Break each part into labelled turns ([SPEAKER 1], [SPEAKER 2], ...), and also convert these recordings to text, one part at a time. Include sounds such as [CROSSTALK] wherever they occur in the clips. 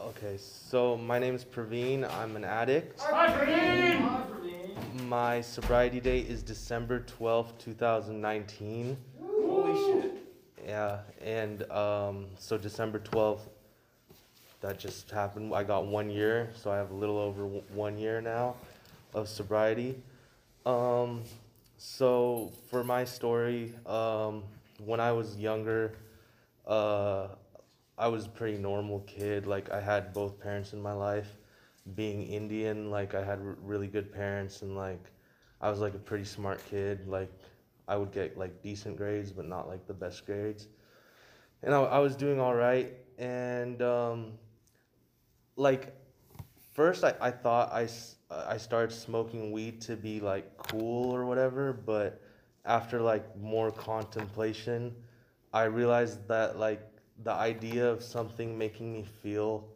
[SPEAKER 1] Okay, so my name is Praveen. I'm an addict.
[SPEAKER 2] Hi, Praveen! Hi, Praveen.
[SPEAKER 1] My sobriety date is December 12th, 2019.
[SPEAKER 2] Holy shit.
[SPEAKER 1] Yeah, and um, so December 12th, that just happened. I got one year, so I have a little over w- one year now of sobriety. Um, so for my story, um, when I was younger, uh, I was a pretty normal kid. Like I had both parents in my life. Being Indian, like I had r- really good parents, and like I was like a pretty smart kid. Like I would get like decent grades, but not like the best grades. And I, I was doing all right. And um, like first, I, I thought I, I started smoking weed to be like cool or whatever. But after like more contemplation, I realized that like the idea of something making me feel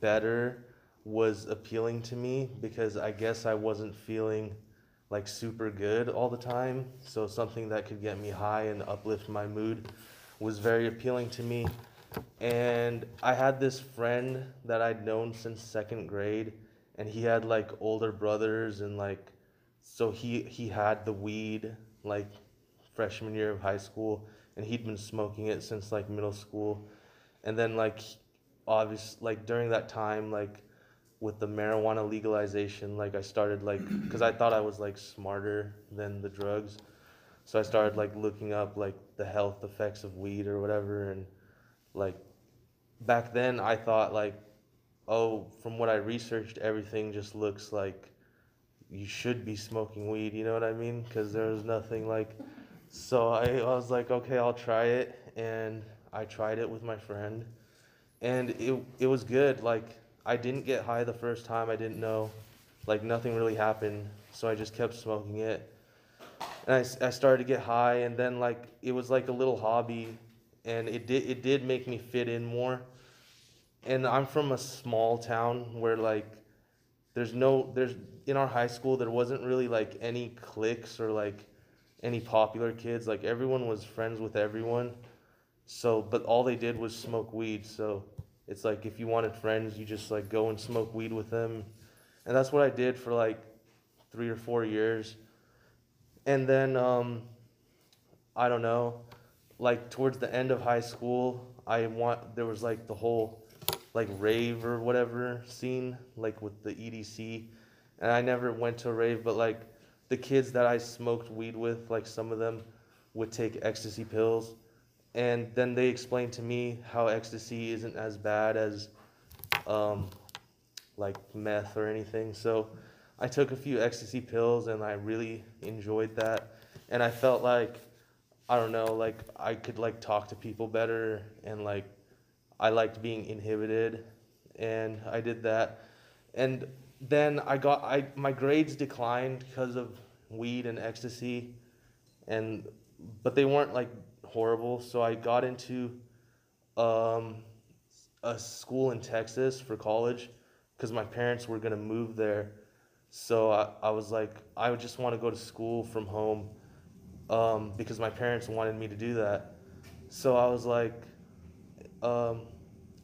[SPEAKER 1] better was appealing to me because I guess I wasn't feeling like super good all the time. So something that could get me high and uplift my mood was very appealing to me. And I had this friend that I'd known since second grade, and he had like older brothers, and like, so he he had the weed like freshman year of high school, and he'd been smoking it since like middle school, and then like, obvious like during that time like with the marijuana legalization, like I started like, [CLEARS THROAT] cause I thought I was like smarter than the drugs, so I started like looking up like the health effects of weed or whatever, and like back then I thought like, oh, from what I researched, everything just looks like you should be smoking weed. You know what I mean? Cause there was nothing like, so I, I was like, okay, I'll try it, and I tried it with my friend, and it it was good. Like I didn't get high the first time. I didn't know, like nothing really happened. So I just kept smoking it, and I, I started to get high, and then like it was like a little hobby, and it did it did make me fit in more. And I'm from a small town where like there's no there's in our high school there wasn't really like any cliques or like any popular kids. Like everyone was friends with everyone. So, but all they did was smoke weed. So it's like if you wanted friends, you just like go and smoke weed with them. And that's what I did for like three or four years. And then, um, I don't know, like towards the end of high school, I want, there was like the whole like rave or whatever scene, like with the EDC. And I never went to a rave, but like the kids that I smoked weed with, like some of them would take ecstasy pills and then they explained to me how ecstasy isn't as bad as um, like meth or anything. So I took a few ecstasy pills and I really enjoyed that. And I felt like I don't know, like I could like talk to people better and like I liked being inhibited and I did that. And then I got I my grades declined because of weed and ecstasy and but they weren't like horrible. So I got into um, a school in Texas for college because my parents were gonna move there. So I, I was like, I would just want to go to school from home um, because my parents wanted me to do that. So I was like, um,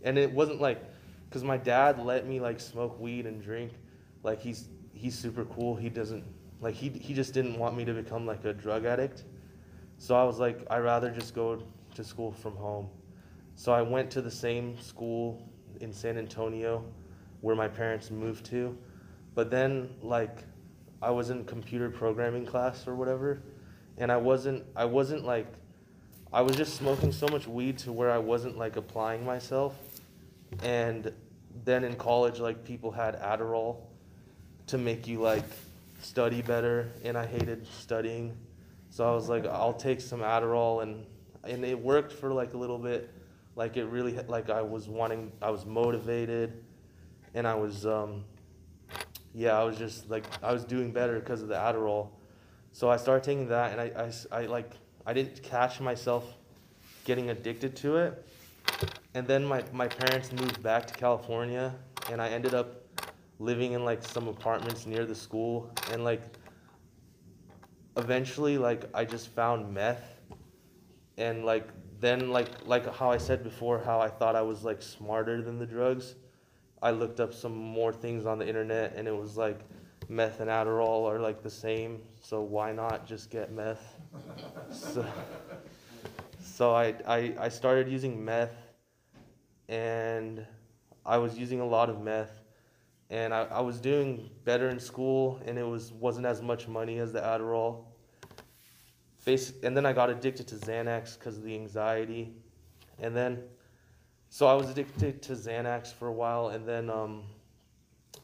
[SPEAKER 1] and it wasn't like, cause my dad let me like smoke weed and drink. Like he's he's super cool. He doesn't like he he just didn't want me to become like a drug addict. So I was like, I'd rather just go to school from home. So I went to the same school in San Antonio where my parents moved to. But then like I was in computer programming class or whatever and I wasn't I wasn't like I was just smoking so much weed to where I wasn't like applying myself. And then in college like people had Adderall to make you like study better and I hated studying. So I was like, I'll take some Adderall, and and it worked for like a little bit. Like it really, like I was wanting, I was motivated, and I was, um, yeah, I was just like, I was doing better because of the Adderall. So I started taking that, and I I like, I didn't catch myself getting addicted to it. And then my, my parents moved back to California, and I ended up living in like some apartments near the school, and like eventually like I just found meth. And like then like like how I said before how I thought I was like smarter than the drugs I looked up some more things on the internet and it was like meth and Adderall are like the same, so why not just get meth? [LAUGHS] so, so I, I, I started using meth and I was using a lot of meth and I, I was doing better in school and it was wasn't as much money as the Adderall. Face, and then I got addicted to Xanax because of the anxiety. And then so I was addicted to Xanax for a while, and then um,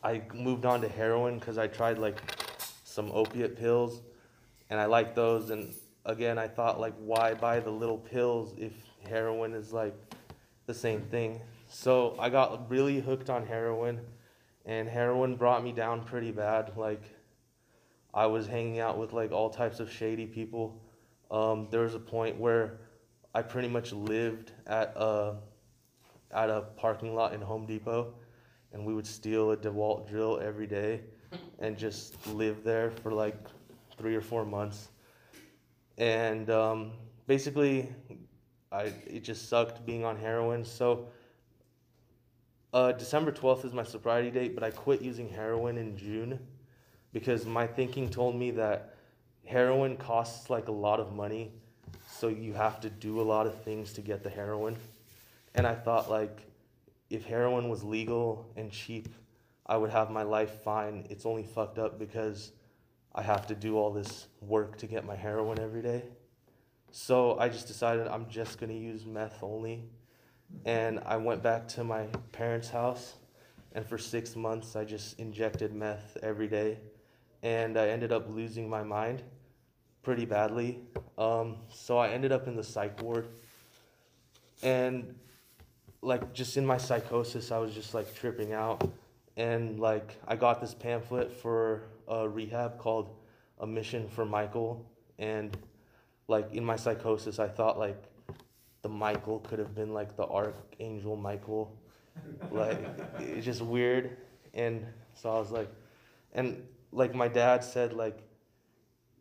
[SPEAKER 1] I moved on to heroin because I tried like some opiate pills, and I liked those. And again, I thought like, why buy the little pills if heroin is like the same thing? So I got really hooked on heroin, and heroin brought me down pretty bad. Like I was hanging out with like all types of shady people. Um, there was a point where I pretty much lived at a at a parking lot in Home Depot, and we would steal a DeWalt drill every day, [LAUGHS] and just live there for like three or four months. And um, basically, I it just sucked being on heroin. So uh, December twelfth is my sobriety date, but I quit using heroin in June because my thinking told me that heroin costs like a lot of money, so you have to do a lot of things to get the heroin. And I thought like if heroin was legal and cheap, I would have my life fine. It's only fucked up because I have to do all this work to get my heroin every day. So I just decided I'm just gonna use meth only. And I went back to my parents' house, and for six months I just injected meth every day. And I ended up losing my mind pretty badly. Um, so I ended up in the psych ward. And like just in my psychosis, I was just like tripping out, and like I got this pamphlet for a rehab called A Mission for Michael, and like in my psychosis, I thought like the Michael could have been like the archangel Michael, like it's just weird, and so I was like, and like my dad said like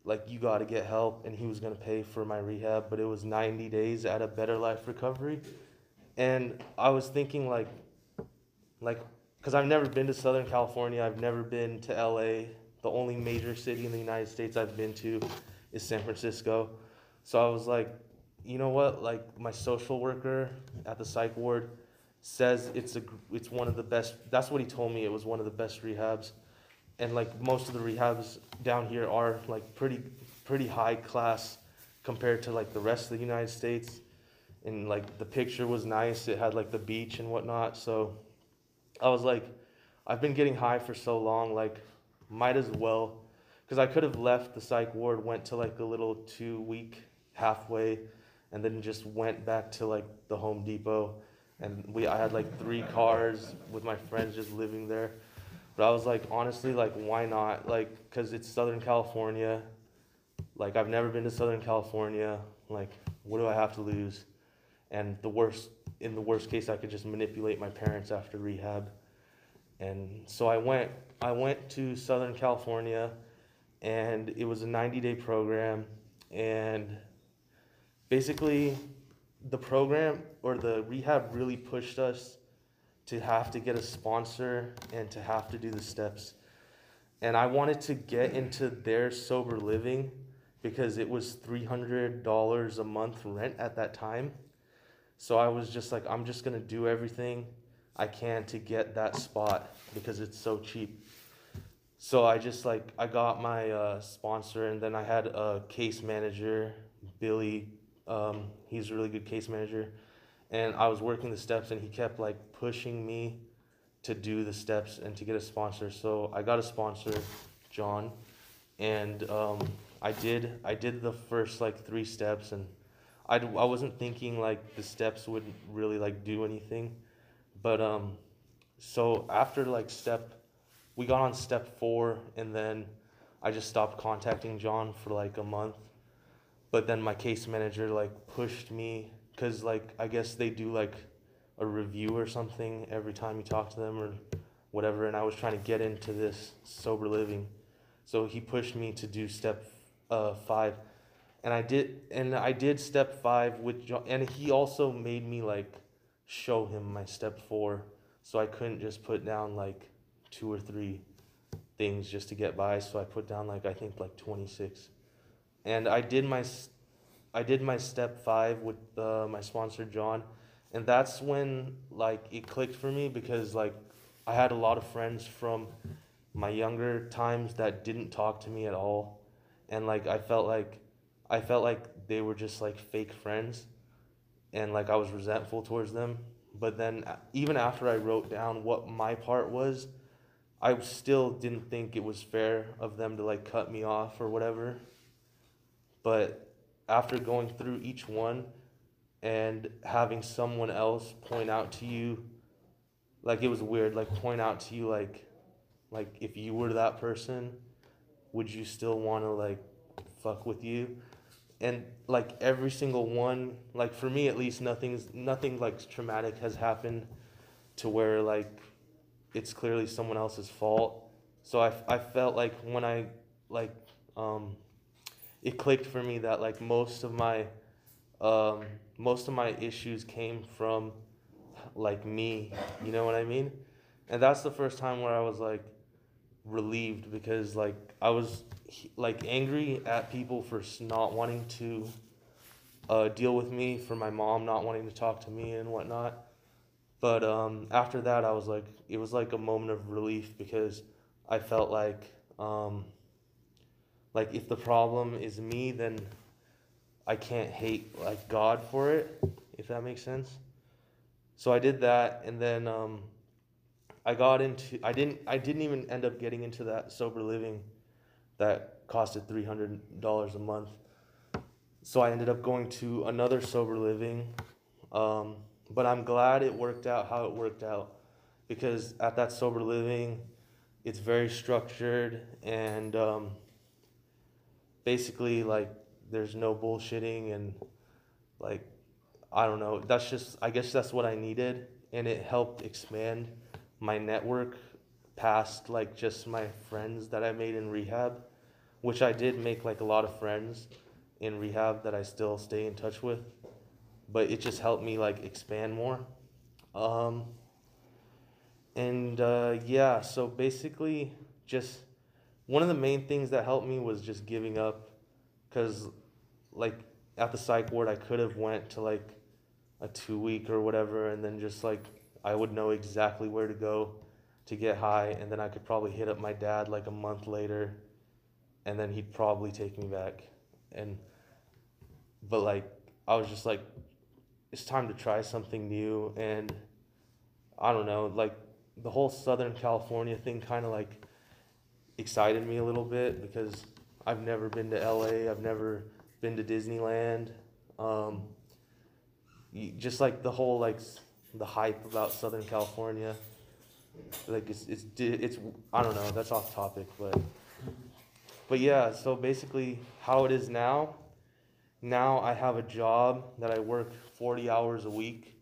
[SPEAKER 1] like you got to get help and he was to pay for my rehab but it was 90 days at a better life recovery and I was thinking like, like, because I've never been to Southern California. I've never been to LA. The only major city in the United States I've been to is San Francisco. So I was like, you know what? Like my social worker at the psych ward says it's a it's one of the best. That's what he told me. It was one of the best rehabs, and like most of the rehabs down here are like pretty pretty high class compared to like the rest of the United States and like the picture was nice. It had like the beach and whatnot. So I was like, I've been getting high for so long, like might as well, because I could have left the psych ward, went to like a little two week halfway, and then just went back to like the Home Depot, and we I had like three cars with my friends just living there. But I was like, honestly, like why not? Like, cause it's Southern California. Like I've never been to Southern California. Like, what do I have to lose? and the worst in the worst case I could just manipulate my parents after rehab. And so I went I went to Southern California and it was a 90-day program and basically the program or the rehab really pushed us to have to get a sponsor and to have to do the steps. And I wanted to get into their sober living because it was $300 a month rent at that time so I was just like, I'm just gonna do everything I can to get that spot because it's so cheap. So I just like I got my uh, sponsor, and then I had a case manager, Billy. Um, he's a really good case manager, and I was working the steps, and he kept like pushing me to do the steps and to get a sponsor. So I got a sponsor, John, and um, I did I did the first like three steps and I, I wasn't thinking like the steps would really like do anything, but um, so after like step, we got on step four, and then I just stopped contacting John for like a month, but then my case manager like pushed me because like I guess they do like a review or something every time you talk to them or whatever, and I was trying to get into this sober living, so he pushed me to do step uh, five and I did and I did step five with John, and he also made me like show him my step four. so I couldn't just put down like two or three things just to get by. So I put down like I think like 26, and I did my I did my step five with uh, my sponsor John, and that's when like it clicked for me because like I had a lot of friends from my younger times that didn't talk to me at all, and like I felt like I felt like they were just like fake friends, and like I was resentful towards them. But then uh, even after I wrote down what my part was, I still didn't think it was fair of them to like cut me off or whatever. But after going through each one and having someone else point out to you like it was weird like point out to you like like if you were that person would you still want to like fuck with you? And like every single one like for me at least nothing's nothing like traumatic has happened to where like it's clearly someone else's fault. So i, I felt like when i like um it clicked for me that like most of my um most of my issues came from like me. You know what i mean? And that's the first time where i was like relieved because like i was like angry at people for not wanting to uh, deal with me for my mom not wanting to talk to me and whatnot. But um, after that i was like it was like a moment of relief because i felt like um, like if the problem is me then i can't hate like god for it if that makes sense. So i did that and then um, i got into i didn't i didn't even end up getting into that sober living that costed $300 a month. So i ended up going to another sober living um, but i'm glad it worked out how it worked out because at that sober living it's very structured and um, basically like there's no bullshitting and like I don't know. That's just I guess that's what I needed and it helped expand my network past like just my friends that I made in rehab, which I did make like a lot of friends in rehab that I still stay in touch with. But it just helped me like expand more. Um and uh, yeah, so basically just one of the main things that helped me was just giving up because like at the psych ward i could have went to like a two week or whatever and then just like i would know exactly where to go to get high and then i could probably hit up my dad like a month later and then he'd probably take me back. And but like i was just like it's time to try something new and i don't know like the whole southern california thing kind of like excited me a little bit because I've never been to LA. I've never been to Disneyland. Um, just like the whole like the hype about Southern California. Like it's it's it's I don't know. That's off topic, but but yeah. So basically, how it is now. Now I have a job that I work forty hours a week.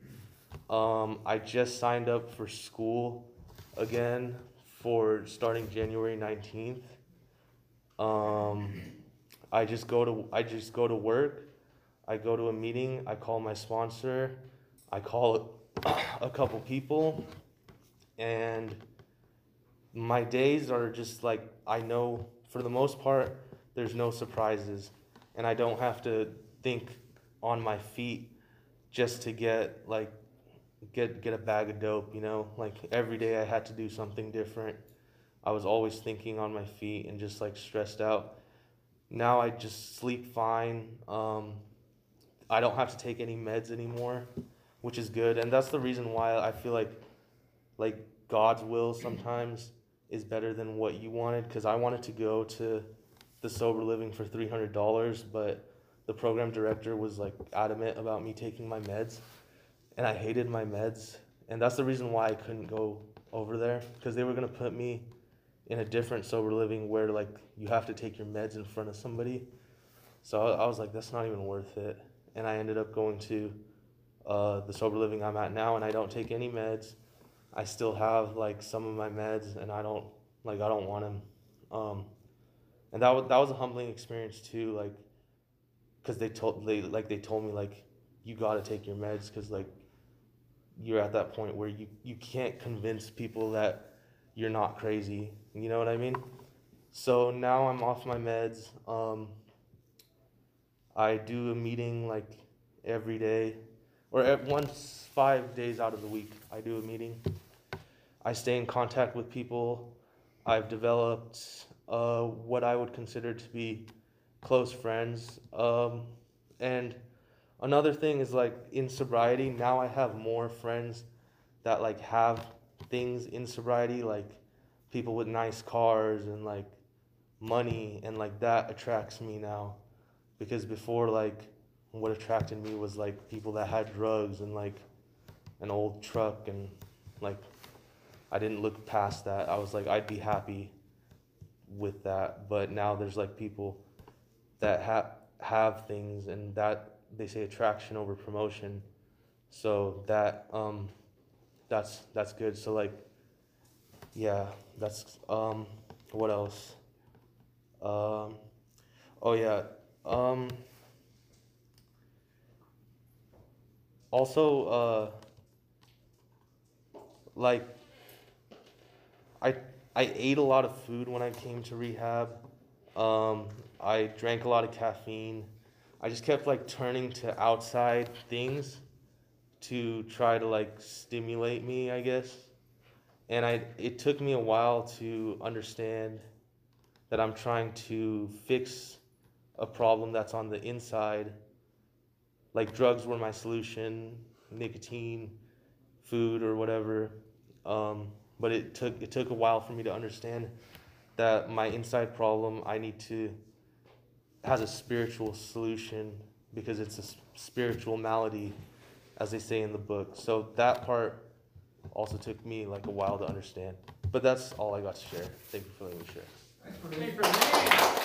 [SPEAKER 1] Um, I just signed up for school again for starting January nineteenth. Um, I just go to I just go to work. I go to a meeting. I call my sponsor. I call a couple people, and my days are just like I know for the most part there's no surprises, and I don't have to think on my feet just to get like get get a bag of dope. You know, like every day I had to do something different. I was always thinking on my feet and just like stressed out. Now I just sleep fine. Um, I don't have to take any meds anymore, which is good. And that's the reason why I feel like like God's will sometimes is better than what you wanted because I wanted to go to the sober living for $300, but the program director was like adamant about me taking my meds and I hated my meds. And that's the reason why I couldn't go over there because they were going to put me in a different sober living where like you have to take your meds in front of somebody. So I I was like, that's not even worth it. And I ended up going to uh, the sober living I'm at now, and I don't take any meds. I still have like some of my meds, and I don't like I don't want them. Um, and that was that was a humbling experience too, like, cause they told they like they told me like you gotta take your meds, cause like you're at that point where you, you can't convince people that you're not crazy. You know what I mean? So now I'm off my meds. Um, I do a meeting like every day, or at once five days out of the week. I do a meeting. I stay in contact with people. I've developed uh, what I would consider to be close friends. Um, and another thing is like in sobriety, now I have more friends that like have things in sobriety, like people with nice cars and like money, and like that attracts me now. Because before, like, what attracted me was like people that had drugs and like an old truck, and like I didn't look past that. I was like, I'd be happy with that. But now there's like people that have have things, and that they say attraction over promotion. So that um, that's that's good. So like, yeah, that's um, what else? Um, oh yeah. Um, also, uh, like, I I ate a lot of food when I came to rehab. Um, I drank a lot of caffeine. I just kept like turning to outside things to try to like stimulate me, I guess. And I it took me a while to understand that I'm trying to fix a problem that's on the inside. Like drugs were my solution, nicotine, food or whatever. Um, but it took it took a while for me to understand that my inside problem I need to has a spiritual solution because it's a spiritual malady, as they say in the book. So that part also took me like a while to understand. But that's all I got to share. Thank you for letting me share.